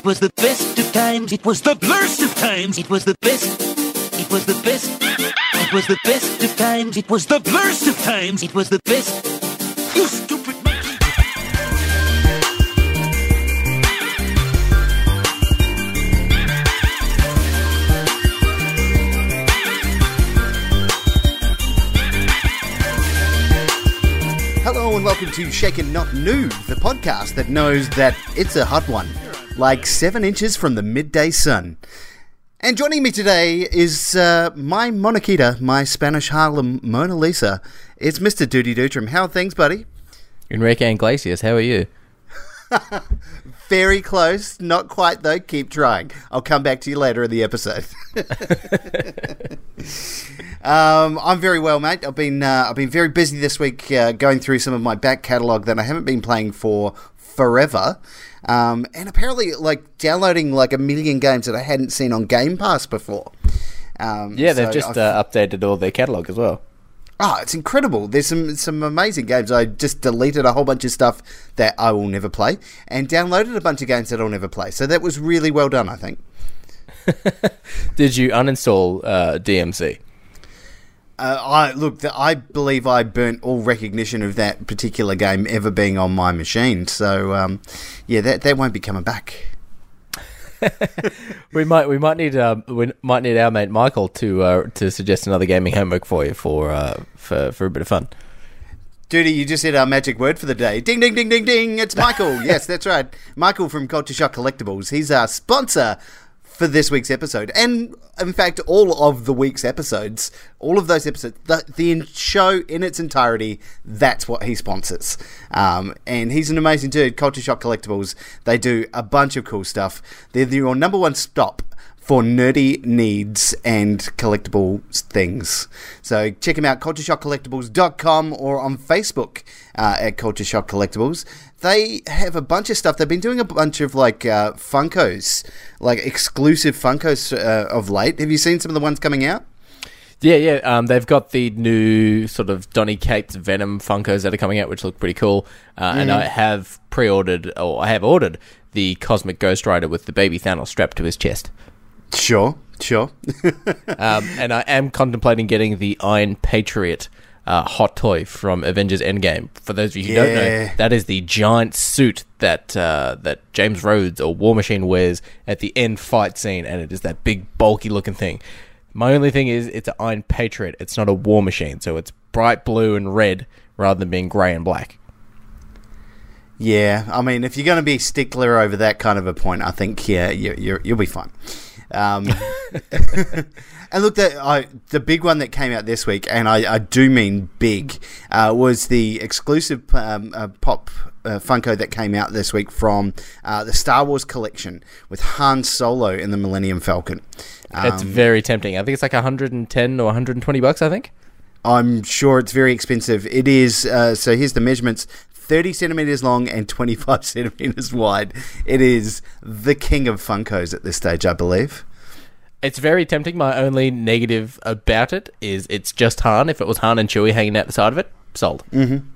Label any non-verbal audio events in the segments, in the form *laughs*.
It was the best of times. It was the blurst of times. It was the best. It was the best. It was the best of times. It was the blurst of times. It was the best. You stupid. Hello and welcome to Shaken Not New, the podcast that knows that it's a hot one, like seven inches from the midday sun. And joining me today is uh, my Monokita, my Spanish Harlem Mona Lisa. It's Mr. Duty Dutram. How are things, buddy? Enrique Iglesias, how are you? *laughs* Very close, not quite though. Keep trying. I'll come back to you later in the episode. *laughs* um, I'm very well, mate. I've been uh, I've been very busy this week uh, going through some of my back catalogue that I haven't been playing for forever. Um, and apparently, like downloading like a million games that I hadn't seen on Game Pass before. Um, Yeah, they've so just uh, updated all their catalogue as well. Oh, it's incredible. There's some some amazing games. I just deleted a whole bunch of stuff that I will never play and downloaded a bunch of games that I'll never play. So that was really well done, I think. *laughs* Did you uninstall uh, DMC? Uh, I look, th- I believe I burnt all recognition of that particular game ever being on my machine. So um, yeah, that that won't be coming back. *laughs* We might we might need um, we might need our mate Michael to uh, to suggest another gaming homework for you for uh, for for a bit of fun. Duty, you just said our magic word for the day. Ding, ding, ding, ding, ding. It's Michael. *laughs* yes, that's right. Michael from Culture Shock Collectibles. He's our sponsor for this week's episode. And, in fact, all of the week's episodes, all of those episodes, the, the show in its entirety, that's what he sponsors. Um, and he's an amazing dude. Culture Shock Collectibles. They do a bunch of cool stuff. They're your number one stop for nerdy needs and collectible things. So check them out, cultureshockcollectibles.com or on Facebook uh, at Culture Shock Collectibles. They have a bunch of stuff. They've been doing a bunch of like uh, Funkos, like exclusive Funkos uh, of late. Have you seen some of the ones coming out? Yeah, yeah. Um, they've got the new sort of Donny Cates Venom Funkos that are coming out, which look pretty cool. Uh, And I have pre-ordered, or I have ordered the Cosmic Ghost Rider with the baby Thanos strapped to his chest. Sure, sure. *laughs* Um, and I am contemplating getting the Iron Patriot uh, hot toy from Avengers Endgame. For those of you who don't know, that is the giant suit that uh, that James Rhodes or War Machine wears at the end fight scene, and it is that big bulky looking thing. My only thing is, it's an Iron Patriot. It's not a War Machine, so it's bright blue and red rather than being grey and black. Yeah, I mean, if you're going to be a stickler over that kind of a point, I think yeah, you, you're, you'll be fine. Um, *laughs* *laughs* and look, the I, the big one that came out this week, and I, I do mean big, uh, was the exclusive um, uh, pop uh, Funko that came out this week from uh, the Star Wars collection with Han Solo in the Millennium Falcon. It's Um, very tempting. I think it's like 110 or 120 bucks. I think. I'm sure it's very expensive. It is. Uh, so here's the measurements: 30 centimeters long and 25 *laughs* centimeters wide. It is the king of Funkos at this stage, I believe. It's very tempting. My only negative about it is it's just Han. If it was Han and Chewie hanging out the side of it, sold. Mm-hmm.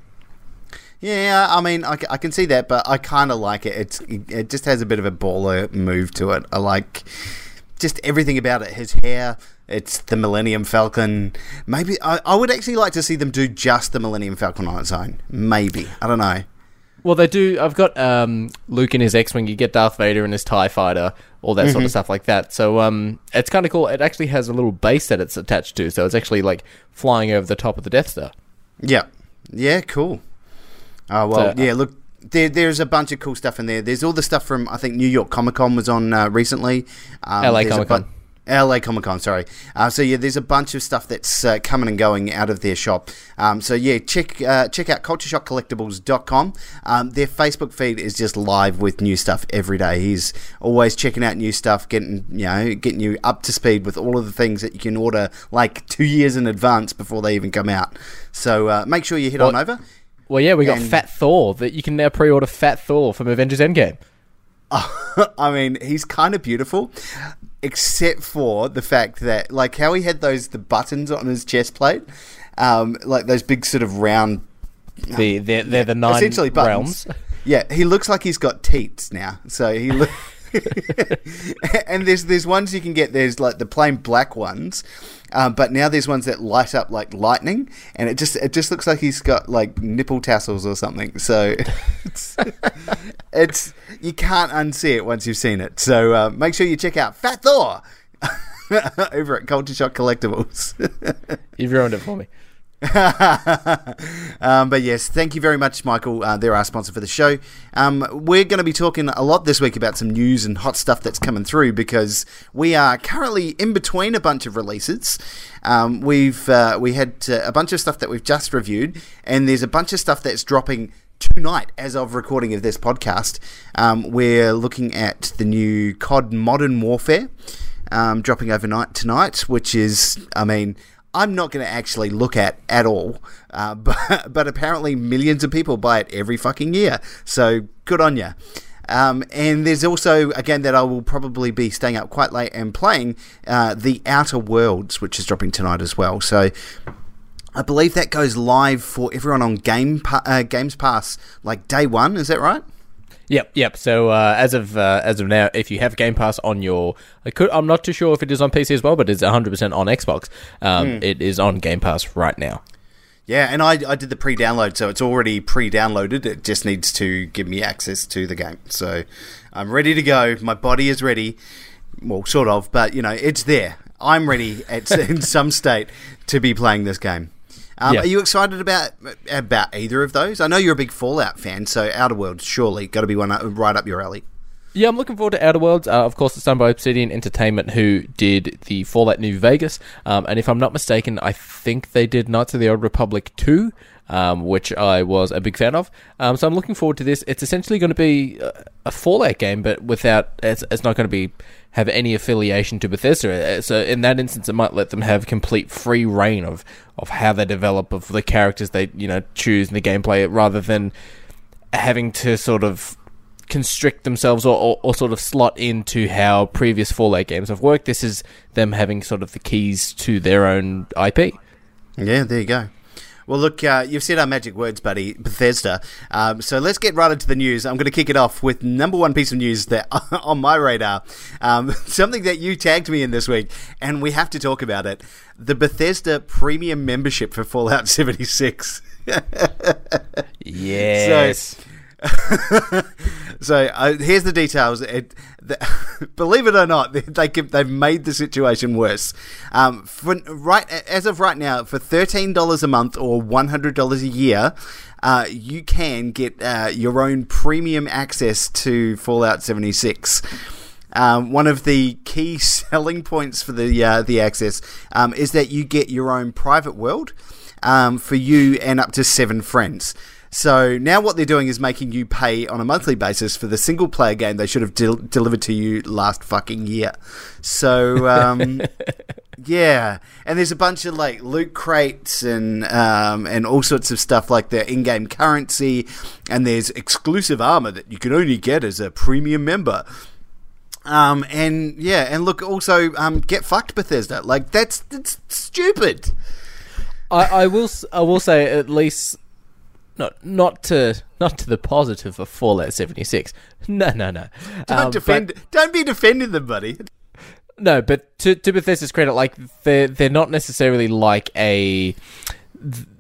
Yeah, I mean, I can see that, but I kind of like it. It's it just has a bit of a baller move to it. I like just everything about it. His hair. It's the Millennium Falcon. Maybe I, I would actually like to see them do just the Millennium Falcon on its own. Maybe I don't know. Well, they do. I've got um, Luke in his X-wing. You get Darth Vader in his Tie Fighter, all that sort of stuff like that. So um, it's kind of cool. It actually has a little base that it's attached to, so it's actually like flying over the top of the Death Star. Yeah. Yeah, cool. Oh, well, So, yeah, look, there, there's a bunch of cool stuff in there. There's all the stuff from, I think, New York Comic Con was on uh, recently. Um, LA Comic-Con. bu- LA Comic Con, sorry. Uh, so yeah, there's a bunch of stuff that's uh, coming and going out of their shop. Um, so yeah, check uh, check out cultureshockcollectibles.com. Um, their Facebook feed is just live with new stuff every day. He's always checking out new stuff, getting you know getting you up to speed with all of the things that you can order like two years in advance before they even come out. So uh, make sure you head on over. Well, yeah, we got And- Fat Thor that you can now pre-order. Fat Thor from Avengers Endgame. *laughs* I mean, he's kind of beautiful, except for the fact that, like, how he had those the buttons on his chest plate, um, like those big sort of round, The they're, they're the nine essentially buttons. realms. Yeah, he looks like he's got teats now. So he. *laughs* *laughs* and there's there's ones you can get. There's like the plain black ones, um, but now there's ones that light up like lightning, and it just it just looks like he's got like nipple tassels or something. So it's, *laughs* it's you can't unsee it once you've seen it. So uh, make sure you check out Fat Thor *laughs* over at Culture Shock Collectibles. You've ruined it for me. *laughs* um, but yes, thank you very much, Michael. Uh, they're our sponsor for the show. Um, we're going to be talking a lot this week about some news and hot stuff that's coming through because we are currently in between a bunch of releases. Um, we've uh, we had uh, a bunch of stuff that we've just reviewed, and there's a bunch of stuff that's dropping tonight as of recording of this podcast. Um, we're looking at the new COD Modern Warfare. Um, dropping overnight tonight, which is, I mean, I'm not going to actually look at at all. Uh, *laughs* but, but apparently, millions of people buy it every fucking year. So good on you. Um, and there's also, again, that I will probably be staying up quite late and playing uh, The Outer Worlds, which is dropping tonight as well. So I believe that goes live for everyone on Game pa- uh, Games Pass like day one. Is that right? Yep, yep. So uh, as of uh, as of now, if you have Game Pass on your, I could, I'm not too sure if it is on PC as well, but it's 100 percent on Xbox. Um, It is on Game Pass right now. Yeah, and I, I did the pre-download, so it's already pre-downloaded. It just needs to give me access to the game. So I'm ready to go. My body is ready. Well, sort of, but you know, it's there. I'm ready at, *laughs* in some state to be playing this game. Um, Yeah. Are you excited about about either of those? I know you're a big Fallout fan, so Outer Worlds surely got to be one up- right up your alley. Yeah, I'm looking forward to Outer Worlds. Uh, of course, it's done by Obsidian Entertainment, who did the Fallout New Vegas. Um, and if I'm not mistaken, I think they did Knights of the Old Republic 2, um, which I was a big fan of. Um, so I'm looking forward to this. It's essentially going to be a, a Fallout game, but without it's, it's not going to be have any affiliation to Bethesda. Uh, So in that instance, it might let them have complete free reign of of how they develop, of the characters they you know choose in the gameplay, rather than having to sort of constrict themselves or, or, or sort of slot into how previous Fallout games have worked. This is them having sort of the keys to their own IP. Yeah, there you go. Well, look, uh, you've said our magic words, buddy, Bethesda. Um, so let's get right into the news. I'm going to kick it off with number one piece of news that *laughs* on my radar, um, *laughs* something that you tagged me in this week, and we have to talk about it: the Bethesda Premium membership for Fallout *laughs* 76. Yes. So *laughs* uh, here's the details. It, the, *laughs* believe it or not, they, they they've made the situation worse. Um, for, right as of right now, for thirteen dollars a month or one hundred dollars a year, uh, you can get uh, your own premium access to Fallout 76. Um, one of the key *laughs* selling points for the uh, the access um, is that you get your own private world um, for you and up to seven friends. So now what they're doing is making you pay on a monthly basis for the single player game they should have del- delivered to you last fucking year. So um, *laughs* yeah, and there's a bunch of like loot crates and um, and all sorts of stuff like the in-game currency, and there's exclusive armor that you can only get as a premium member. Um, and yeah, and look, also um, get fucked Bethesda. Like that's that's stupid. I, I will. s- I will say at least not not to not to the positive of Fallout 76. No, no, no. Don't Um, defend. but- don't be defending them, buddy. No, but to to Bethesda's credit, like they're they're not necessarily like a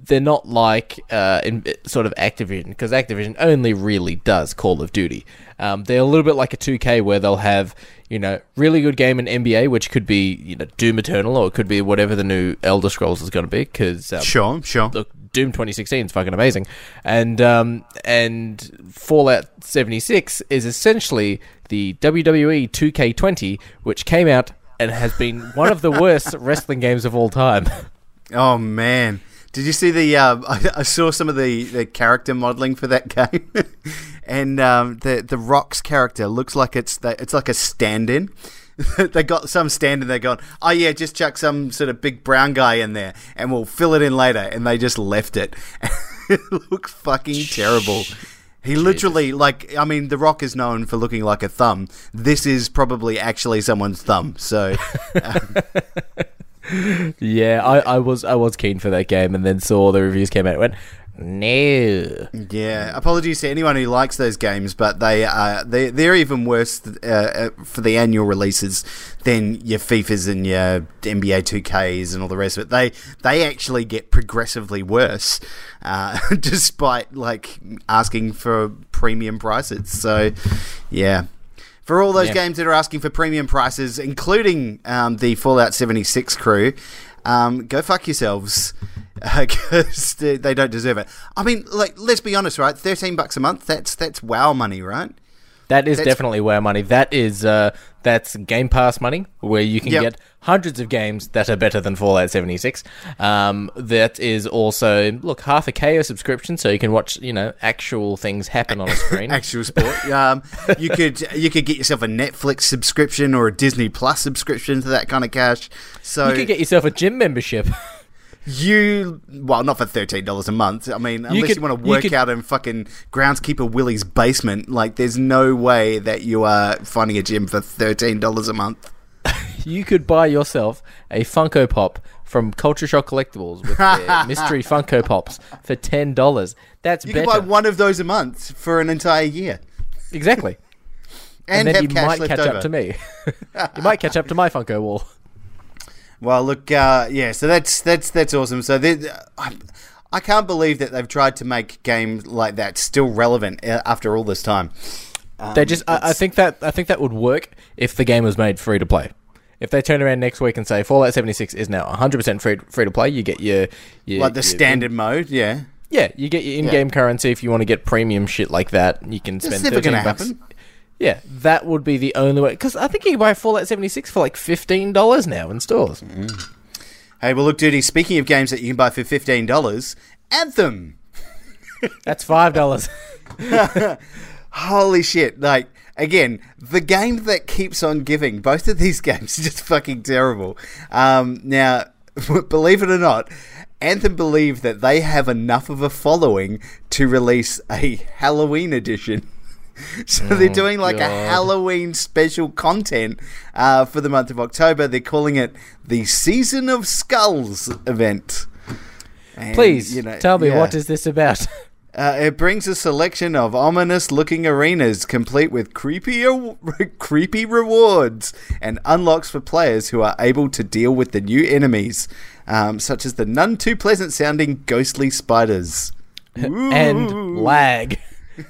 they're not like uh, in, sort of Activision because Activision only really does Call of Duty. Um, they're a little bit like a 2K where they'll have you know really good game in NBA, which could be you know Doom Eternal or it could be whatever the new Elder Scrolls is going to be. Because um, Sure, sure. look, Doom 2016 is fucking amazing, and um, and Fallout 76 is essentially the WWE 2K20, which came out and has been one of the *laughs* worst wrestling games of all time. Oh man, did you see the? Uh, *laughs* I, I saw some of the, the character modeling for that *laughs* game, and um, the the Rock's character looks like it's the, it's like a stand-in. *laughs* they got some stand-in. They're going, oh yeah, just chuck some sort of big brown guy in there, and we'll fill it in later. And they just left it. *laughs* it looks fucking terrible. He literally, like, I mean, The Rock is known for looking like a thumb. This is probably actually someone's thumb. So, um. *laughs* yeah, I, I was I was keen for that game, and then saw the reviews came out. and Went, No. Yeah, apologies to anyone who likes those games, but they are they they're even worse uh, uh, for the annual releases than your FIFA's and your NBA 2Ks and all the rest of it. They they actually get progressively worse, uh, *laughs* despite like asking for premium prices. So, yeah. For all those Yeah. games that are asking for premium prices, including um, the Fallout 76 crew, um, go fuck yourselves *laughs* because they, they don't deserve it. I mean, like, let's be honest, right? Thirteen bucks a month. That's that's wow money, right? That is That's- definitely WoW money. That is uh, that's Game Pass money, where you can Yep. get hundreds of games that are better than Fallout 76. Um, that is also look half a Kayo subscription, so you can watch you know actual things happen on a screen. *laughs* Actual sport. um, you could you could get yourself a Netflix subscription or a Disney Plus subscription for that kind of cash. So you could get yourself a gym membership. *laughs* You well, not for thirteen dollars a month. I mean, unless you, could- want to work could- out in fucking groundskeeper Willie's basement, like there's no way that you are finding a gym for thirteen dollars a month. *laughs* you could buy yourself a Funko Pop from Culture Shock Collectibles with their *laughs* mystery Funko Pops for ten dollars. That's You better. can buy one of those a month for an entire year, exactly. *laughs* and, And, then have you cash might catch over. up to me. you might catch up to my Funko wall. Well, look, uh, yeah, so that's that's that's awesome. So I, I can't believe that they've tried to make games like that still relevant uh, after all this time. They just, I, I think that I think that would work if the game was made free to play. If they turn around next week and say Fallout 76 is now 100% free free to play, you get your, your Like the your- standard mode, yeah. yeah, you get your in-game currency if you want to get premium shit like that. You can That's spend never 13 gonna bucks. happen. Yeah, that would be the only way. Because I think you can buy Fallout 76 for like $15 now in stores. Hey, well, look, duty. Speaking of games that you can buy for fifteen dollars, Anthem. *laughs* That's $5. *laughs* Holy shit! Like again, the game that keeps on giving. Both of these *laughs* games are just fucking terrible. Um, now, believe it or not, Anthem believe that they have enough of a following to release a Halloween edition. *laughs* So they're doing like a Halloween special content uh, for the month of October. They're calling it the Season of Skulls event. And, Please, you know, tell me, yeah. what is this about? *laughs* Uh, it brings a selection of ominous-looking arenas, complete with creepy, *laughs* creepy rewards, and unlocks for players who are able to deal with the new enemies, um, such as the none too pleasant-sounding ghostly spiders. and lag.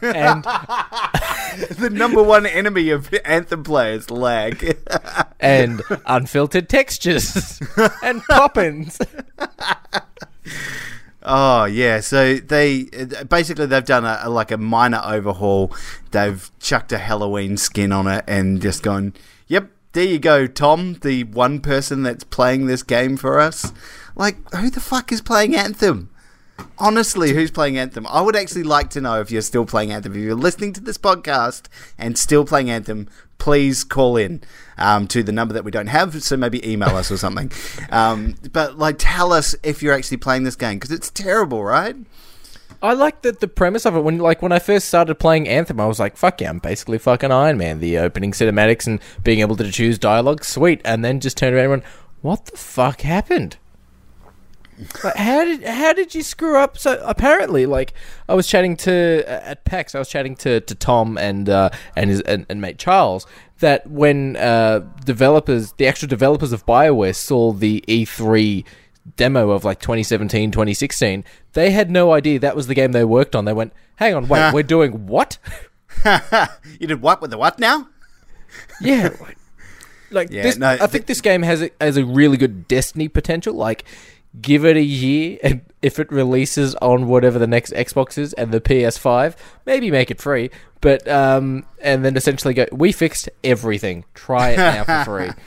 And *laughs* the number one enemy of Anthem players, lag. *laughs* and unfiltered textures *laughs* and pop-ins. Oh yeah, so they basically they've done a, a- like a minor overhaul. They've chucked a Halloween skin on it and just gone, "Yep, there you go, Tom, the one person that's playing this game for us." Like, who the fuck is playing Anthem? Honestly, who's playing Anthem? I would actually like to know if you're still playing Anthem. If you're listening to this podcast and still playing Anthem, please call in um, to the number that we don't have. So maybe email us or something. *laughs* Um, but like, tell us if you're actually playing this game because it's terrible, right? I like the the premise of it. When like when I first started playing Anthem, I was like, "Fuck yeah, I'm basically fucking Iron Man." The opening cinematics and being able to choose dialogue, sweet. And then just turned around and went, "What the fuck happened?" Like, how did how did you screw up? So apparently, like I was chatting to at PAX, I was chatting to, to Tom and uh, and his and, and mate Charles that when uh, developers, the actual developers of Bioware, saw the E3 demo of like 2017, 2016, they had no idea that was the game they worked on. They went, "Hang on, wait, *laughs* we're doing what?" *laughs* you did what with the what now? yeah. Like, Yeah, this, no, I think this game has a, has a really good Destiny potential. Like, give it a year, and if it releases on whatever the next Xbox is and the PS5, maybe make it free. But um, and then essentially go, we fixed everything. Try it now for free. *laughs*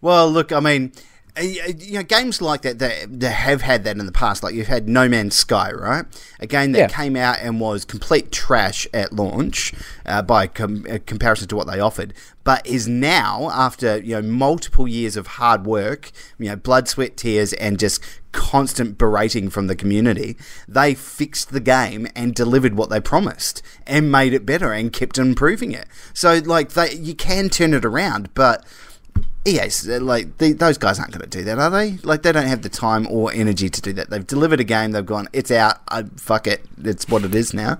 Well, look, I mean, you know, games like that, that that have had that in the past. Like you've had No Man's Sky, right? A game that Yeah. came out and was complete trash at launch uh, by com- uh, comparison to what they offered, but is now after you know multiple years of hard work, you know, blood, sweat, tears, and just constant berating from the community, they fixed the game and delivered what they promised and made it better and kept improving it. So, like, they you can turn it around, but EA's like the, those guys aren't going to do that, are they? Like they don't have the time or energy to do that. They've delivered a game. They've gone, it's out. I, fuck it. It's what it is now.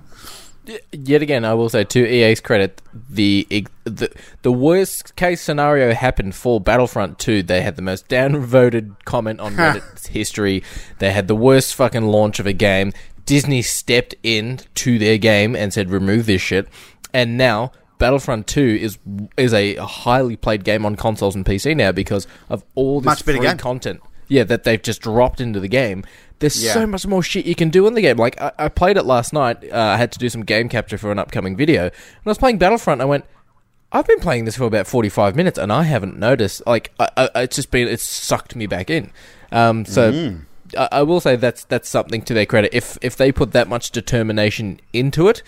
Yet again, I will say to EA's credit, the the the worst case scenario happened for Battlefront 2. They had the most downvoted comment on *laughs* Reddit's history. They had the worst fucking launch of a game. Disney stepped in to their game and said, "Remove this shit." And now Battlefront 2 is is a highly played game on consoles and PC now because of all this Much better free game. content. Yeah, that they've just dropped into the game. There's Yeah. so much more shit you can do in the game. Like I, I played it last night. Uh, I had to do some game capture for an upcoming video, and I was playing Battlefront. I went, I've been playing this for about 45 minutes, and I haven't noticed. Like I, I, it's just been it's sucked me back in. Um, so. Mm. I, I will say that's that's something to their credit. If if they put that much determination into it,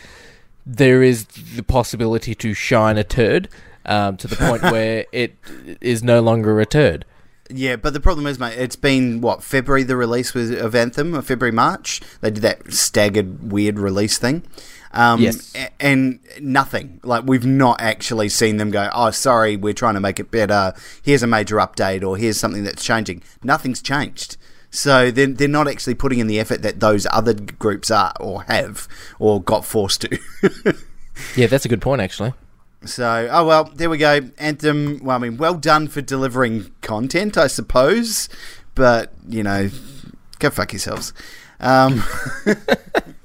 there is the possibility to shine a turd um, to the point *laughs* where it is no longer a turd. Yeah, but the problem is, mate, it's been what February the release was of Anthem, or February March. They did that staggered weird release thing. Um, Yes. and nothing. Like we've not actually seen them go. Oh, sorry, we're trying to make it better. Here's a major update, or here's something that's changing. Nothing's changed. So they're, they're not actually putting in the effort that those other groups are, or have, or got forced to. *laughs* Yeah, that's a good point, actually. So, oh well, there we go. Anthem, well, I mean, well done for delivering content, I suppose. But, you know, go fuck yourselves. Um, *laughs* *laughs*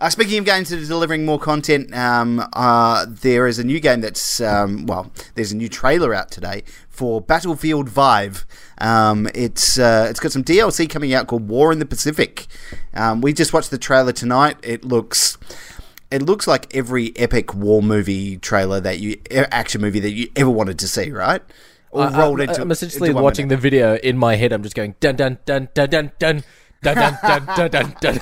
uh, speaking of games that are delivering more content, um, uh, there is a new game that's, um, well, there's a new trailer out today for Battlefield Five. Um, it's uh, it's got some DLC coming out called War in the Pacific. Um, we just watched the trailer tonight. It looks it looks like every epic war movie trailer that you e- action movie that you ever wanted to see, right? All I- rolled I, into. I'm essentially into watching minute. the video in my head. I'm just going dun dun dun dun dun dun dun dun dun dun dun.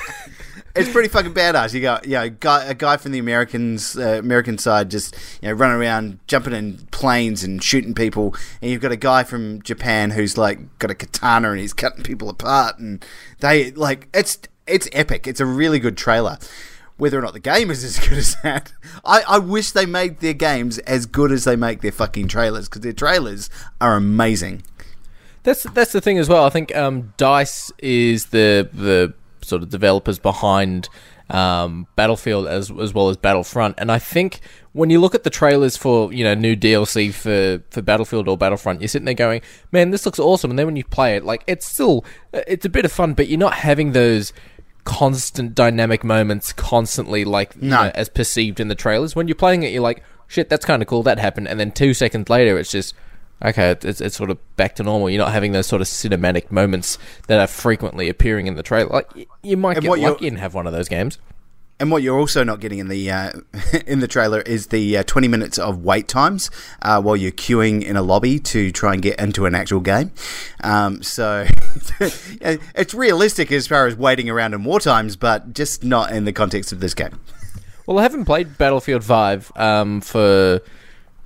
It's pretty fucking badass. You got, you know, guy, a guy from the Americans, uh, American side, just you know, running around, jumping in planes and shooting people, and you've got a guy from Japan who's like got a katana and he's cutting people apart, and they like it's it's epic. It's a really good trailer. Whether or not the game is *laughs* as good as that, I, I wish they made their games as good as they make their fucking trailers because their trailers are amazing. That's that's the thing as well. I think um, Dice is the the sort of developers behind um, Battlefield as as well as Battlefront, and I think when you look at the trailers for you know new DLC for for Battlefield or Battlefront, you're sitting there going, "Man, this looks awesome," and then when you play it, like it's still it's a bit of fun, but you're not having those constant dynamic moments constantly like you know, as perceived in the trailers. When you're playing it, you're like, "Shit, that's kind of cool. That happened," and then two seconds later, it's just okay, it's, it's sort of back to normal. You're not having those sort of cinematic moments that are frequently appearing in the trailer. Like you might And get lucky and have one of those games. And what you're also not getting in the uh, *laughs* in the trailer is the uh, 20 minutes of wait times uh, while you're queuing in a lobby to try and get into an actual game. Um, so *laughs* it's realistic as far as waiting around in war times, but just not in the context of this game. Well, I haven't played Battlefield Five um, for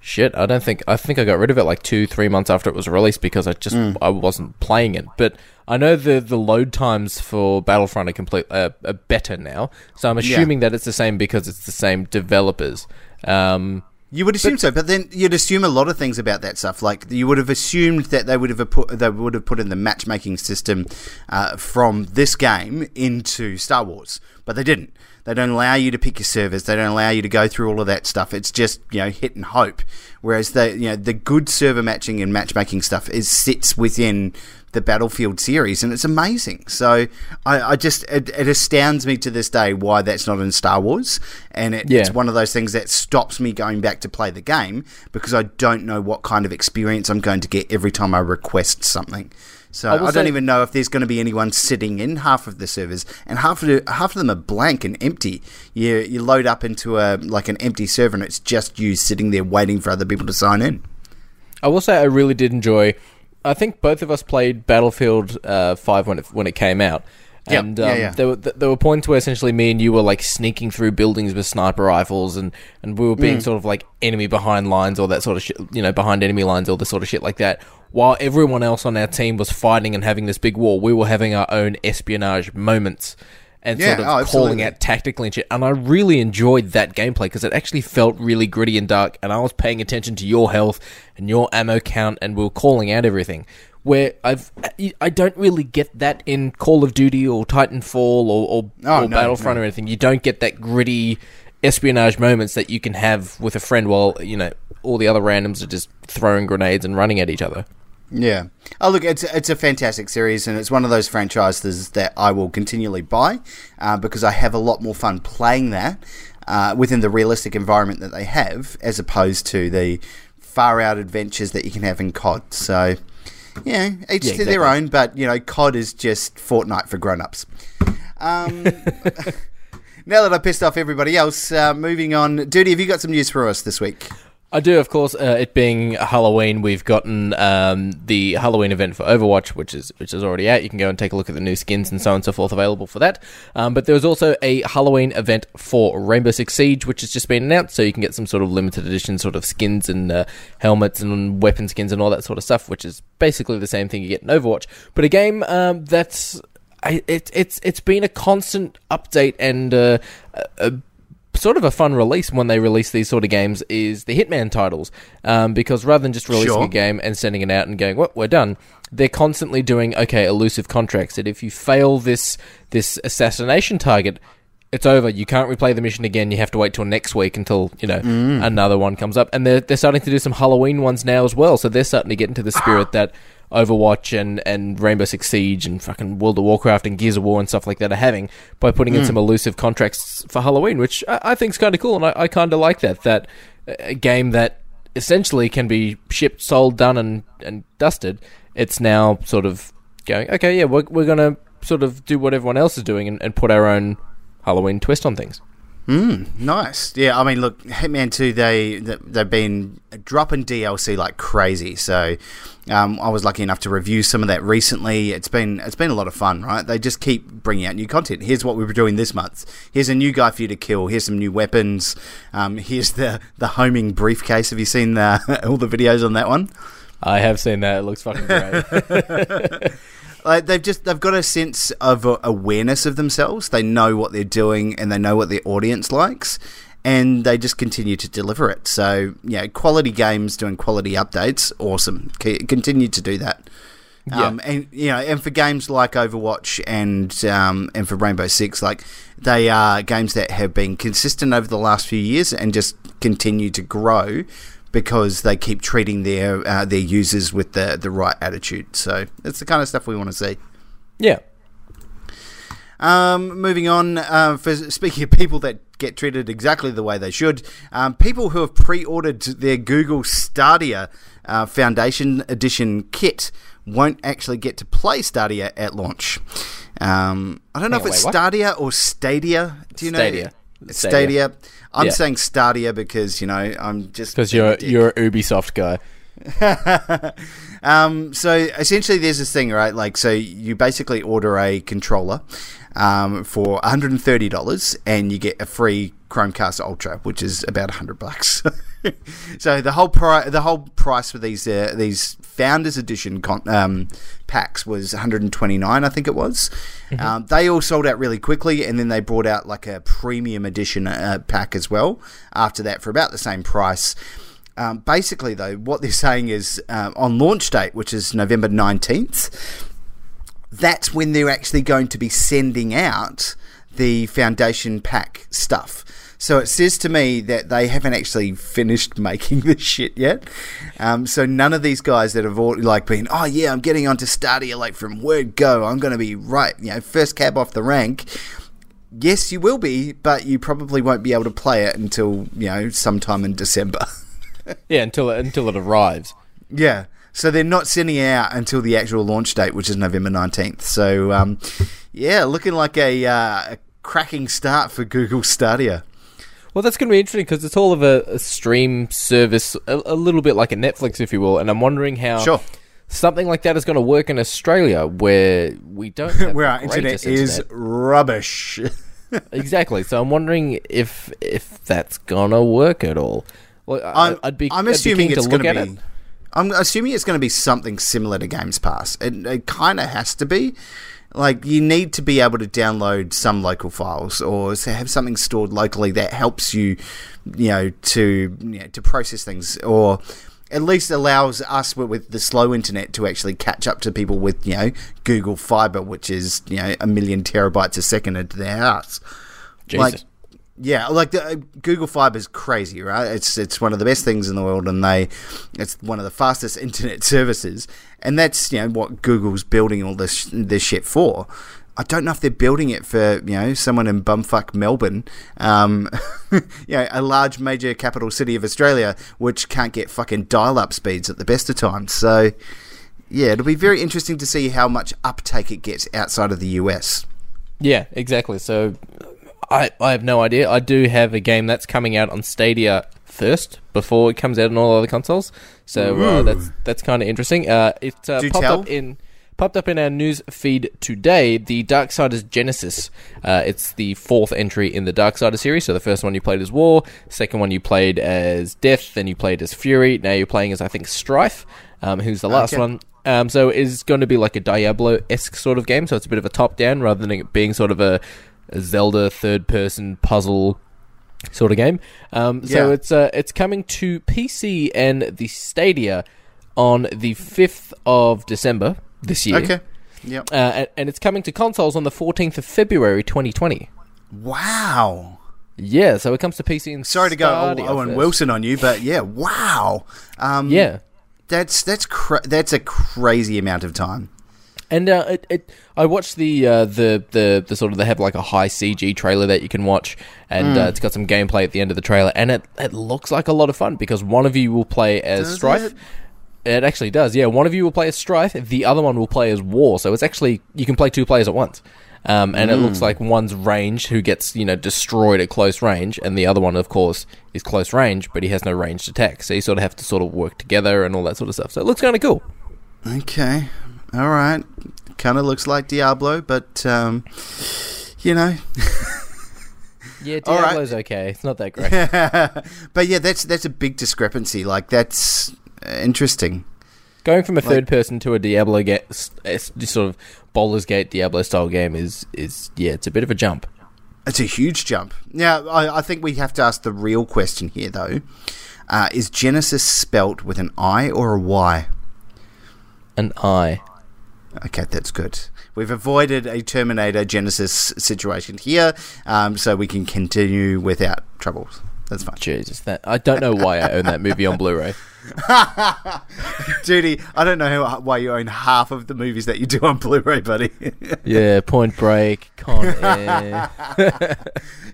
shit. I don't think I think I got rid of it like two, three months after it was released because I just I wasn't playing it. But I know the the load times for Battlefront are complete uh, are better now, so I'm assuming that it's the same because it's the same developers. Um, You would assume so, but then you'd assume a lot of things about that stuff. Like you would have assumed that they would have put they would have put in the matchmaking system uh, from this game into Star Wars, but they didn't. They don't allow you to pick your servers. They don't allow you to go through all of that stuff. It's just you know hit and hope. Whereas the you know the good server matching and matchmaking stuff is sits within the Battlefield series, and it's amazing. So I, I just it, it astounds me to this day why that's not in Star Wars, and it, Yeah. it's one of those things that stops me going back to play the game because I don't know what kind of experience I'm going to get every time I request something. So I, will don't even know if there's going to be anyone sitting in half of the servers, and half of the, half of them are blank and empty. You you load up into a like an empty server, and it's just you sitting there waiting for other people to sign in. I will say I really did enjoy. I think both of us played Battlefield uh, Five when it when it came out, Yep. and Yeah, um, yeah. there were there were points where essentially me and you were like sneaking through buildings with sniper rifles, and and we were being Mm. sort of like enemy behind lines, all that sort of shit, you know, behind enemy lines, all the sort of shit like that. While everyone else on our team was fighting and having this big war, we were having our own espionage moments. and Yeah, sort of oh, calling out tactically and shit. And I really enjoyed that gameplay because it actually felt really gritty and dark, and I was paying attention to your health and your ammo count, and we were calling out everything. Where I've, I don't really get that in Call of Duty or Titanfall or, or, Oh, or no, Battlefront no. or anything. You don't get that gritty espionage moments that you can have with a friend while you know all the other randoms are just throwing grenades and running at each other. Yeah. Oh, look, it's it's a fantastic series, and it's one of those franchises that I will continually buy uh, because I have a lot more fun playing that uh, within the realistic environment that they have, as opposed to the far out adventures that you can have in COD. So, yeah, each Yeah, to their own, but you know, COD is just Fortnite for grown ups. Um, *laughs* *laughs* now that I pissed off everybody else, uh, moving on. Duty, have you got some news for us this week? I do, of course. Uh, it being Halloween, we've gotten um, the Halloween event for Overwatch, which is which is already out. You can go and take a look at the new skins and so on and so forth available for that. Um, but there was also a Halloween event for Rainbow Six Siege, which has just been announced. So you can get some sort of limited edition sort of skins and uh, helmets and weapon skins and all that sort of stuff, which is basically the same thing you get in Overwatch. But a game um, that's I, it, it's it's been a constant update and uh, a, a sort of a fun release when they release these sort of games is the Hitman titles, um, because rather than just releasing Sure. a game and sending it out and going, "Well, we're done," they're constantly doing okay elusive contracts. That if you fail this this assassination target. It's over. You can't replay the mission again. You have to wait till next week until you know another one comes up. And they're they're starting to do some Halloween ones now as well. So they're starting to get into the spirit that Overwatch and, and Rainbow Six Siege and fucking World of Warcraft and Gears of War and stuff like that are having by putting in hmm. some elusive contracts for Halloween, which I, I think is kind of cool, and I, I kind of like that. That uh, a game that essentially can be shipped, sold, done, and, and dusted. It's now sort of going, okay, yeah, we're, we're going to sort of do what everyone else is doing and, and put our own Halloween twist on things. Nice. Yeah, I mean, look, Hitman 2, they, they- they've been dropping DLC like crazy. So um, I was lucky enough to review some of that recently. It's been it's been a lot of fun, right? They just keep bringing out new content. Here's what we were doing this month. Here's a new guy for you to kill. Here's some new weapons. Um, here's the, the homing briefcase. Have you seen the, *laughs* all the videos on that one? I have seen that. It looks fucking great. *laughs* *laughs* like they've just they've got a sense of awareness of themselves. They know what they're doing and they know what their audience likes, and they just continue to deliver it. So yeah, quality games doing quality updates, awesome. C- continue to do that. Yeah. Um, and you know, and for games like Overwatch and um, and for Rainbow Six, like they are games that have been consistent over the last few years and just continue to grow because they keep treating their uh, their users with the the right attitude. So it's the kind of stuff we want to see. yeah. Um, moving on, uh, for speaking of people that get treated exactly the way they should, um, people who have pre-ordered their Google Stadia uh, Foundation Edition kit won't actually get to play Stadia at launch. Um, I don't know Hang if it's wait? Stadia or Stadia. Do you Stadia. know? Stadia. Stadia. I'm Yeah. saying Stadia because you know I'm just Because you're you're a Ubisoft guy. *laughs* um, so essentially, there's this thing, right? Like, so you basically order a controller um, for $130, and you get a free Chromecast Ultra, which is about 100 bucks. *laughs* *laughs* so the whole pri- the whole price for these uh, these Founders Edition con- um, packs was 129, I think it was. Um, they all sold out really quickly, and then they brought out like a premium edition uh, pack as well. After that, for about the same price. Um, basically, though, what they're saying is um, on launch date, which is November 19th, that's when they're actually going to be sending out the foundation pack stuff. So it says to me that they haven't actually finished *laughs* making this shit yet. Um, so none of these guys that have all, like been, oh yeah, I'm getting onto Stadia like from word go. I'm going to be right, you know, first cab off the rank. Yes, you will be, but you probably won't be able to play it until you know sometime in December. *laughs* Yeah, until it, until it arrives. Yeah. So they're not sending it out until the actual launch date, which is November 19th. So, um, yeah, looking like a, uh, a cracking start for Google Stadia. Well, that's going to be interesting because it's all of a, a stream service, a, a little bit like a Netflix, if you will. And I'm wondering how Sure. something like that is going to work in Australia, where we don't have *laughs* Where our internet greatest is internet. rubbish. *laughs* exactly. So I'm wondering if if that's gonna work at all. Well, I'm, I, I'd be. I'm be assuming keen it's going to be. it. I'm assuming it's going to be something similar to Games Pass. It, it kind of has to be. Like you need to be able to download some local files or have something stored locally that helps you, you know, to you know, to process things or at least allows us with, the slow internet to actually catch up to people with you know Google Fiber, which is you know a million terabytes a second into their house. Jesus. Like, yeah, like the, uh, Google Fiber is crazy, right? It's it's one of the best things in the world, and they it's one of the fastest *laughs* internet services, and that's you know what Google's building all this this shit for. I don't know if they're building it for you know someone in bumfuck Melbourne, um, *laughs* you know, a large major capital city of Australia, which can't get fucking dial-up speeds at the best of times. So, yeah, it'll be very interesting to see how much uptake it gets outside of the US. Yeah, exactly. So I I have no idea. I do have a game that's coming out on Stadia first before it comes out on all other consoles. So uh, that's that's kind of interesting. Uh, it uh, popped tell. up in popped up in our news feed today. The Darksiders Genesis. Uh, it's the fourth entry in the Darksiders series. So the first one you played as War, second one you played as Death, then you played as Fury. Now you're playing as I think Strife, um, who's the last Okay. one. Um, so it's going to be like a Diablo esque sort of game. So it's a bit of a top down rather than it being sort of a, a Zelda third person puzzle sort of game. Um, so Yeah. it's uh, it's coming to PC and the Stadia on the fifth of December this year. Okay. Yep. Uh, and, and it's coming to consoles on the 14th of February 2020. Wow. Yeah, so it comes to PC and Sorry to go Stadia Owen first. Wilson on you, but yeah, wow. Um, Yeah. that's that's cra- that's a crazy amount of time. And uh, it, it, I watched the, uh, the the the sort of they have like a high CG trailer that you can watch, and Hmm. uh, it's got some gameplay at the end of the trailer, and it, it looks like a lot of fun because one of you will play as Does Strife. it? It actually does, yeah. One of you will play as Strife, the other one will play as War. So it's actually you can play two players at once, um, and it Hmm. looks like one's range who gets you know destroyed at close range, and the other one, of course, is close range, but he has no ranged attack. So you sort of have to sort of work together and all that sort of stuff. So it looks kind of cool. Okay, all right. Kind of looks like Diablo, but um, you know, *laughs* Yeah, All right. Diablo's okay. It's not that great. *laughs* but yeah, that's that's a big discrepancy. Like that's uh, interesting. Going from a third person to a Diablo get sort of Baldur's Gate Diablo style game is is yeah, it's a bit of a jump. It's a huge jump. Now, I, I think we have to ask the real question here, though: uh, Is Genesis spelt with an I or a Y? An eye. Okay, that's good. We've avoided a Terminator Genisys situation here, um, so we can continue without troubles. That's fine. Jesus, that I don't know why I own that movie on Blu-ray. *laughs* Duty, I don't know how, why you own half of the movies that you do on Blu-ray, buddy. *laughs* Yeah, Point Break, Con Air. *laughs*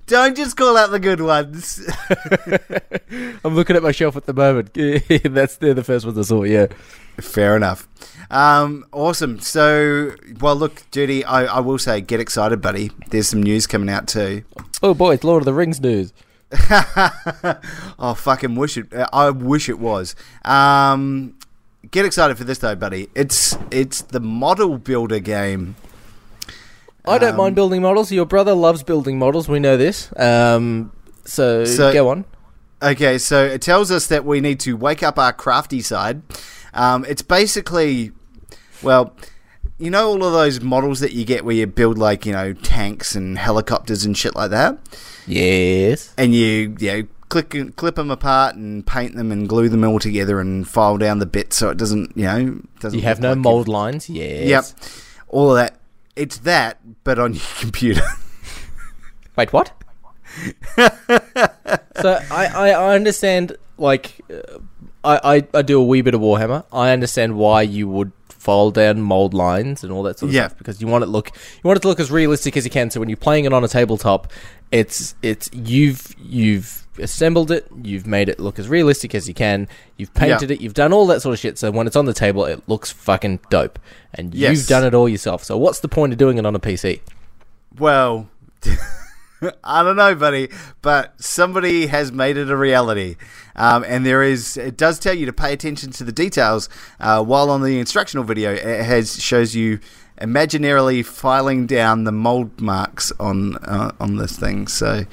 don't just call out the good ones. I'm looking at my shelf at the moment. That's they're the first ones I saw. Yeah. Fair enough. Um, awesome. So, well, look, Duty, I, I will say, get excited, buddy. There's some news coming out too. Oh boy, it's Lord of the Rings news. *laughs* oh, fucking wish it. I wish it was. Um, get excited for this though, buddy. It's it's the model builder game. I don't Um, mind building models. Your brother loves building models. We know this. Um, so, So- go on. Okay, so it tells us that we need to wake up our crafty side. Um, it's basically, well, you know, all of those models that you get where you build like you know tanks and helicopters and shit like that, Yes. and you you know click clip them apart and paint them and glue them all together and file down the bits so it doesn't you know doesn't You have no like mold lines. Yes. Yep, all of that. It's that, but on *laughs* your computer. Wait, what? *laughs* so I, I, I understand like uh, I, I I do a wee bit of Warhammer. I understand why you would file down mold lines and all that sort of Yeah. stuff because you want it look you want it to look as realistic as you can. So when you're playing it on a tabletop, it's it's you've you've assembled it, you've made it look as realistic as you can, you've painted it, you've done all that sort of shit. So when it's on the table, it looks fucking dope, and Yes. you've done it all yourself. So what's the point of doing it on a PC? Well, *laughs* *laughs* I don't know, buddy, but somebody has made it a reality. Um, and there is, it does tell you to pay attention to the details. Uh, while on the instructional video, it has shows you imaginarily filing down the mold marks on uh, on this thing. So,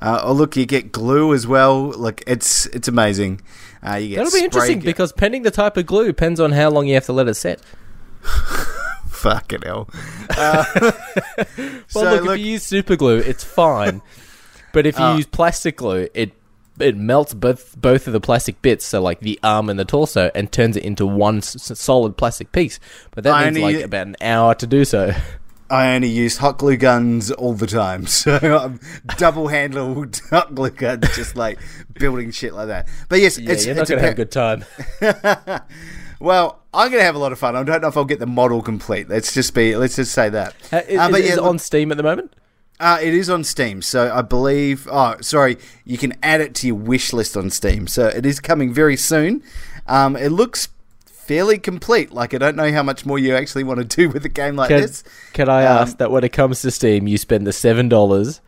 uh, oh look, you get glue as well. Look, it's it's amazing. Uh, you get That'll be interesting gu- because pending the type of glue depends on how long you have to let it set. *laughs* Fucking hell. *laughs* *laughs* Well, So, look, look- if you use super glue, it's fine. but if you Oh. use plastic glue, it it melts both both of the plastic bits, so like the arm and the torso, and turns it into one s- solid plastic piece. But that I needs only- like about an hour to do so. I only use hot glue guns all the time, *laughs* so I'm double handled hot glue guns, just like building shit like that. But yes, Yeah, it's, you're not it's going to have a good time. Well, I'm gonna have a lot of fun. I don't know if I'll get the model complete. Let's just be. Let's just say that. Uh, is, Uh, but is yeah, it on Steam at the moment? Uh, it is on Steam, so I believe. Oh, sorry, you can add it to your wish list on Steam. So it is coming very soon. Um, it looks fairly complete. Like I don't know how much more you actually want to do with a game like Can, this. can I Um, ask that when it comes to Steam, you spend the seven dollars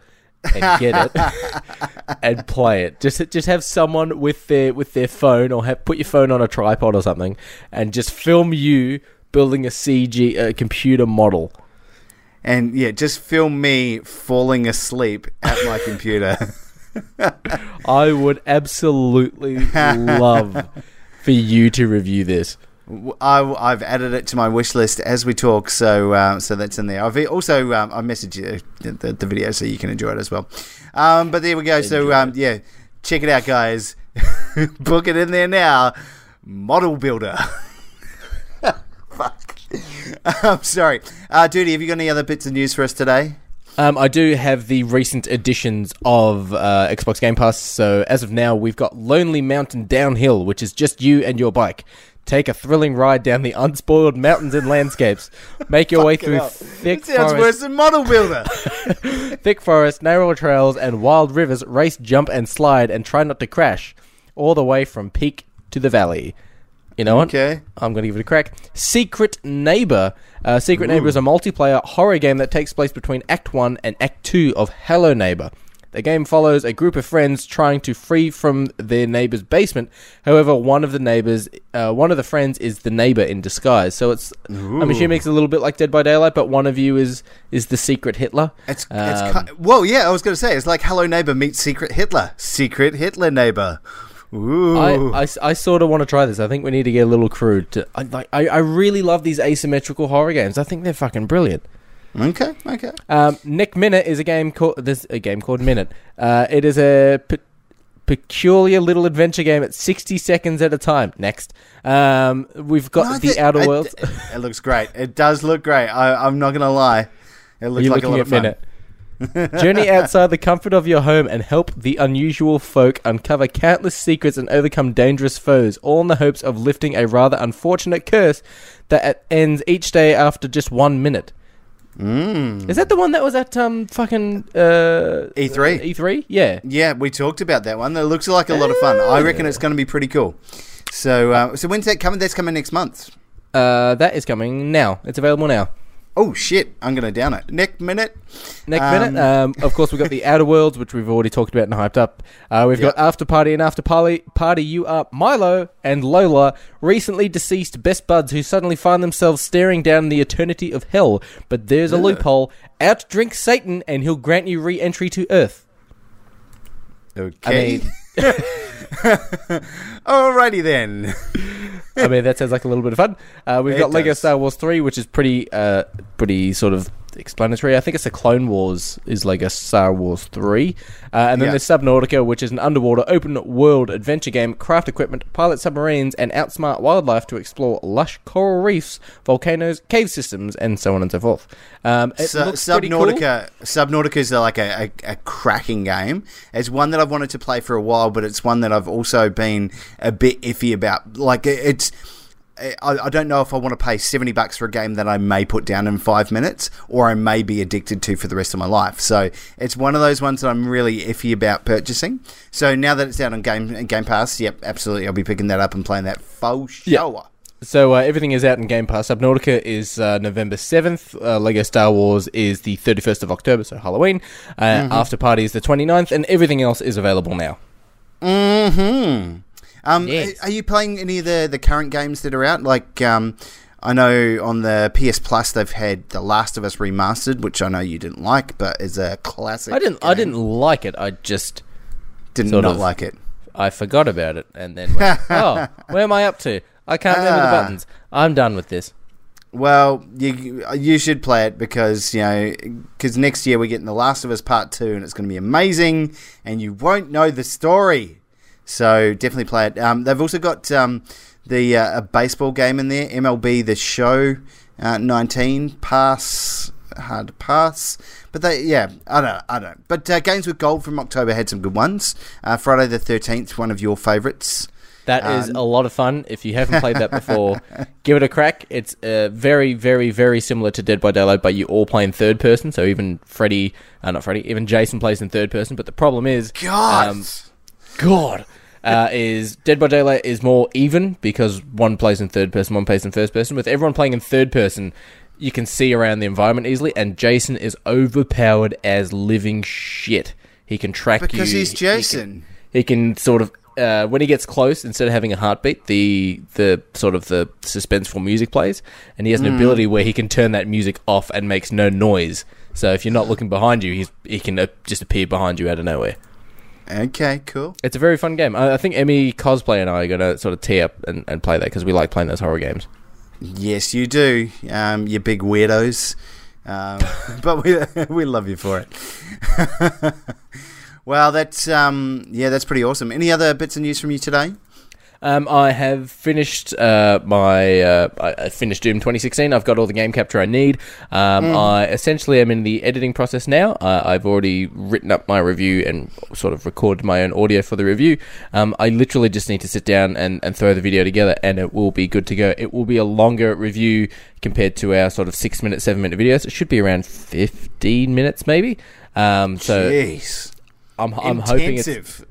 and get it *laughs* and play it? Just just have someone with their with their phone or have, put your phone on a tripod or something and just film you building a CG uh, computer model. And yeah, just film me falling asleep at my computer. *laughs* I would absolutely love for you to review this. I, have added it to my wish list as we talk, so uh, so that's in there. I've also um, I messaged you the, the, the video so you can enjoy it as well. Um, but there we go. so um, yeah, check it out, guys. *laughs* Book it in there now. Model Builder. *laughs* Fuck. I'm *laughs* sorry, uh, Duty. Have you got any other bits of news for us today? Um, I do have the recent editions of uh, Xbox Game Pass. So as of now, we've got Lonely Mountain Downhill, which is just you and your bike. Take a thrilling ride down the unspoiled mountains and landscapes. Make your way through thick It sounds forest, worse than Model Builder. *laughs* thick forest, narrow trails, and wild rivers. Race, jump, and slide, and try not to crash. All the way from peak to the valley. You know what? Okay. I'm going to give it a crack. Secret Neighbor. Uh, Secret Neighbor is a multiplayer horror game that takes place between Act 1 and Act 2 of Hello Neighbor. The game follows a group of friends trying to free from their neighbor's basement. However, one of the neighbors, uh, one of the friends, is the neighbor in disguise. So it's, I'm assuming it's a little bit like Dead by Daylight, but one of you is is the secret Hitler. It's, it's Um, ki- well, yeah. I was going to say it's like Hello Neighbor meets Secret Hitler. Secret Hitler Neighbor. Ooh. I, I, I sort of want to try this. I think we need to get a little crew to. I, like, I, I really love these asymmetrical horror games. I think they're fucking brilliant. Okay. Okay. Um, Nick Minute is a game called. There's a game called Minute. Uh, it is a pe- peculiar little adventure game at 60 seconds at a time. Next, um, we've got No, the th- Outer it- Worlds. It, looks great. It does look great. I, I'm not going to lie. It looks you like a lot of fun. Minute? Journey *laughs* outside the comfort of your home and help the unusual folk uncover countless secrets and overcome dangerous foes, all in the hopes of lifting a rather unfortunate curse that ends each day after just one minute. Mm. Is that the one that was at um fucking uh, E3? E3, yeah. Yeah, we talked about that one. That looks like a lot of fun. I reckon it's going to be pretty cool. So, uh, so when's that coming? That's coming next month. Uh, that is coming now. It's available now. Oh shit! I'm going to down it. Next minute. Next Um, minute, um, of course, we've got the *laughs* Outer Worlds, which we've already talked about and hyped up. Uh, we've got After Party and After Party. Party, you are Milo and Lola, recently deceased best buds who suddenly find themselves staring down the eternity of hell. But there's a loophole. Outdrink Satan, and he'll grant you re-entry to Earth. Okay. I mean, *laughs* Alrighty then. I mean, that sounds like a little bit of fun. Uh, we've It got Lego does. Star Wars 3, which is pretty, uh, pretty sort of explanatory. I think it's the Clone Wars is like a Star Wars 3. Uh, and then Yeah. there's Subnautica, which is an underwater open world adventure game, craft equipment, pilot submarines, and outsmart wildlife to explore lush coral reefs, volcanoes, cave systems, and so on and so forth. Um, it Su- looks pretty cool. Subnautica, Subnautica is like a, a, a cracking game. It's one that I've wanted to play for a while, but it's one that I've also been a bit iffy about. Like it's, I, I don't know if I want to pay seventy bucks for a game that I may put down in five minutes, or I may be addicted to for the rest of my life. So it's one of those ones that I'm really iffy about purchasing. So now that it's out on Game Game Pass, yep, absolutely, I'll be picking that up and playing that faux Yeah. show. So uh, everything is out in Game Pass. Subnautica is uh, November seventh. Uh, Lego Star Wars is the thirty first of October, so Halloween. Uh, Mm-hmm. After Party is the 29th, and everything else is available now. Hmm. Um, Yes. Are you playing any of the, the current games that are out? Like, um, I know on the PS Plus they've had The Last of Us remastered, which I know you didn't like, but is a classic. I didn't. I didn't like it. I just didn't sort not of- like it. I forgot about it, and then went, *laughs* oh, where am I up to? I can't remember the Ah. buttons. I'm done with this. Well, you you should play it because you know because next year we're getting The Last of Us Part Two, and it's going to be amazing, and you won't know the story. So definitely play it. Um, they've also got um, the uh, a baseball game in there, MLB The Show uh, 19 pass hard pass. But they, yeah, I don't, I don't. But uh, games with gold from October had some good ones. Uh, Friday the 13th, one of your favourites. That is a lot of fun. If you haven't played that before, *laughs* give it a crack. It's uh, very, very, very similar to Dead by Daylight, but you all play in third person. So even Freddy, uh, not Freddy, even Jason plays in third person. But the problem is, God, um, God, uh, is Dead by Daylight is more even because one plays in third person, one plays in first person. With everyone playing in third person, you can see around the environment easily, and Jason is overpowered as living shit. He can track you because he's he- Jason. he can sort of uh, when he gets close, instead of having a heartbeat, the the sort of the suspenseful music plays, and he has an Hmm. ability where he can turn that music off and makes no noise. So if you're not looking behind you, he's he can uh, just appear behind you out of nowhere. Okay, cool. It's a very fun game. I, I think Emmy cosplay and I are gonna sort of tee up and, and play that because we like playing those horror games. Yes, you do. Um, you big weirdos. Um, *laughs* but we *laughs* we love you for it. *laughs* well, that's um, yeah, that's pretty awesome. Any other bits of news from you today? Um, I have finished uh, my uh, I I finished Doom 2016. I've got all the game capture I need. Um, I essentially am in the editing process now. Uh, I've already written up my review and sort of recorded my own audio for the review. Um, I literally just need to sit down and, and throw the video together, and it will be good to go. It will be a longer review compared to our sort of six minute, seven minute videos. It should be around 15 minutes, maybe. Um, so Jeez, I'm, I'm hoping it's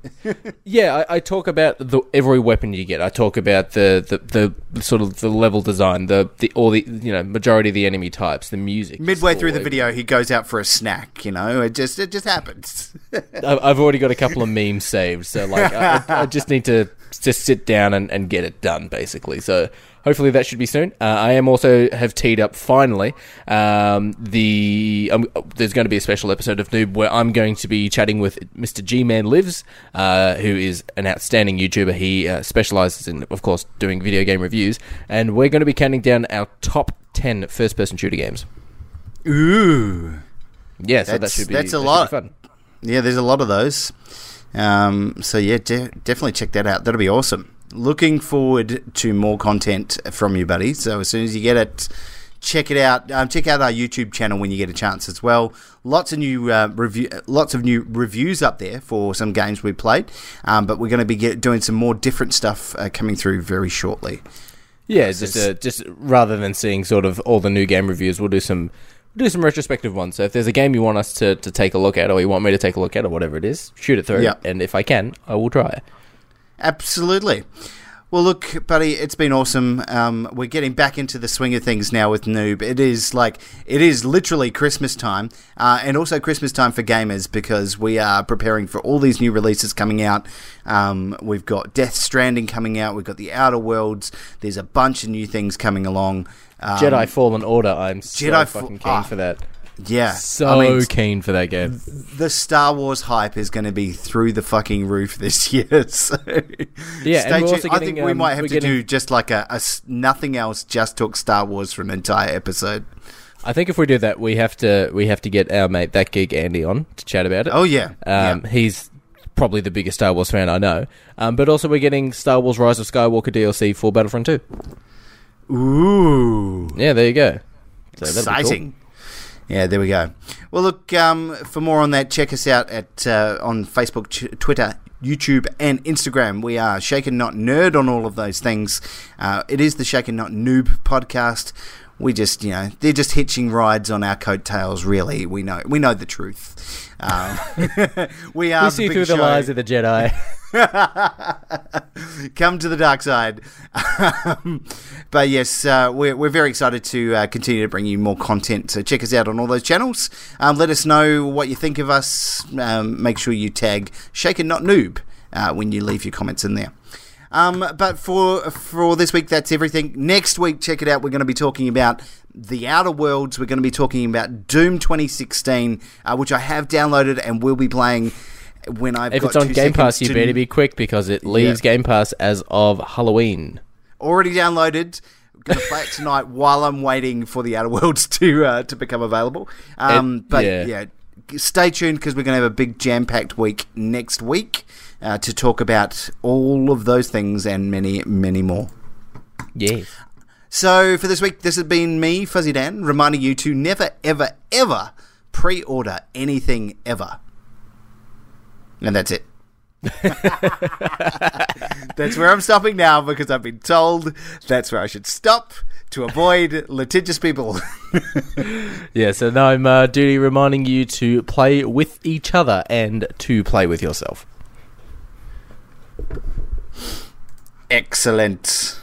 *laughs* yeah, I, I talk about the every weapon you get. I talk about the, the, the sort of the level design, the, the all the you know majority of the enemy types, the music. Midway through the video, he goes out for a snack. You know, it just it just happens. *laughs* I- I've already got a couple of memes saved, so like I, I- I just need to just sit down and, and get it done, basically. So hopefully that should be soon. Uh, I am also have teed up finally um, the um, there's going to be a special episode of Noob where I'm going to be chatting with Mr. G Man Lives, uh, who is an outstanding YouTuber. He uh, specializes in, of course, doing video game reviews, and we're going to be counting down our top 10 first person shooter games. Ooh, Yeah, so that should be that's a that lot. fun. yeah, there's a lot of those. Um, so yeah, de- definitely check that out. That'll be awesome. Looking forward to more content from you, buddy. So as soon as you get it, check it out. Um, check out our YouTube channel when you get a chance as well. Lots of new uh, review, lots of new reviews up there for some games we played. Um, but we're going to be get, doing some more different stuff uh, coming through very shortly. Yeah, just uh, just rather than seeing sort of all the new game reviews, we'll do some we'll do some retrospective ones. So if there's a game you want us to, to take a look at, or you want me to take a look at, or whatever it is, shoot it through. Yeah. And if I can, I will try. Absolutely. Well, look, buddy, it's been awesome. Um, we're getting back into the swing of things now with Noob. It is like it is literally Christmas time, uh, and also Christmas time for gamers because we are preparing for all these new releases coming out. Um, we've got Death Stranding coming out. We've got the Outer Worlds. There's a bunch of new things coming along. Um, Jedi Fallen Order. I'm so Jedi fucking keen ah. for that. Yeah, So I mean, keen for that game. the Star Wars hype is going to be through the fucking roof this *laughs* year. So Yeah, stay and tuned. also I think we um, might have to getting- do just like a, a nothing else. Just talk Star Wars for an entire episode. I think if we do that, we have to we have to get our mate that gig Andy on to chat about it. Oh yeah, Um, yeah. He's probably the biggest Star Wars fan I know. Um, but also we're getting Star Wars Rise of Skywalker DLC for Battlefront 2. Ooh, Yeah, there you go. So that'd cool. Yeah, there we go. Well, look, um, for more on that, check us out at uh, on Facebook, Twitter, YouTube, and Instagram. We are Shaken Not Nerd on all of those things. Uh, it is the Shaken Not Noob podcast. We just, you know, they're just hitching rides on our coattails. Really, we know, we know the truth. Um, *laughs* we are. We see the through big the lies of the Jedi. *laughs* *laughs* Come to the dark side. Um, but yes, uh, we're, we're very excited to uh, continue to bring you more content. So check us out on all those channels. Um, let us know what you think of us. Um, make sure you tag Shaken Not Noob uh, when you leave your comments in there. Um, but for for this week, that's everything. Next week, check it out. We're going to be talking about the Outer Worlds. We're going to be talking about Doom 2016, uh, which I have downloaded and will be playing when I've if got it's on Game Pass, you to- better be quick because it leaves Game Pass as of Halloween. already downloaded. going to play it tonight *laughs* while I'm waiting for the Outer Worlds *laughs* to uh, to become available. Um, It- but yeah. yeah. stay tuned because we're going to have a big jam packed week next week uh, to talk about all of those things and many, many more. Yes. So for this week, this has been me, Fuzzy Dan, reminding you to never, ever, ever pre-order anything ever. And that's it. *laughs* that's where I'm stopping now because I've been told that's where I should stop to avoid litigious people. *laughs* Yeah, so now I'm uh, duty reminding you to play with each other and to play with yourself. Excellent.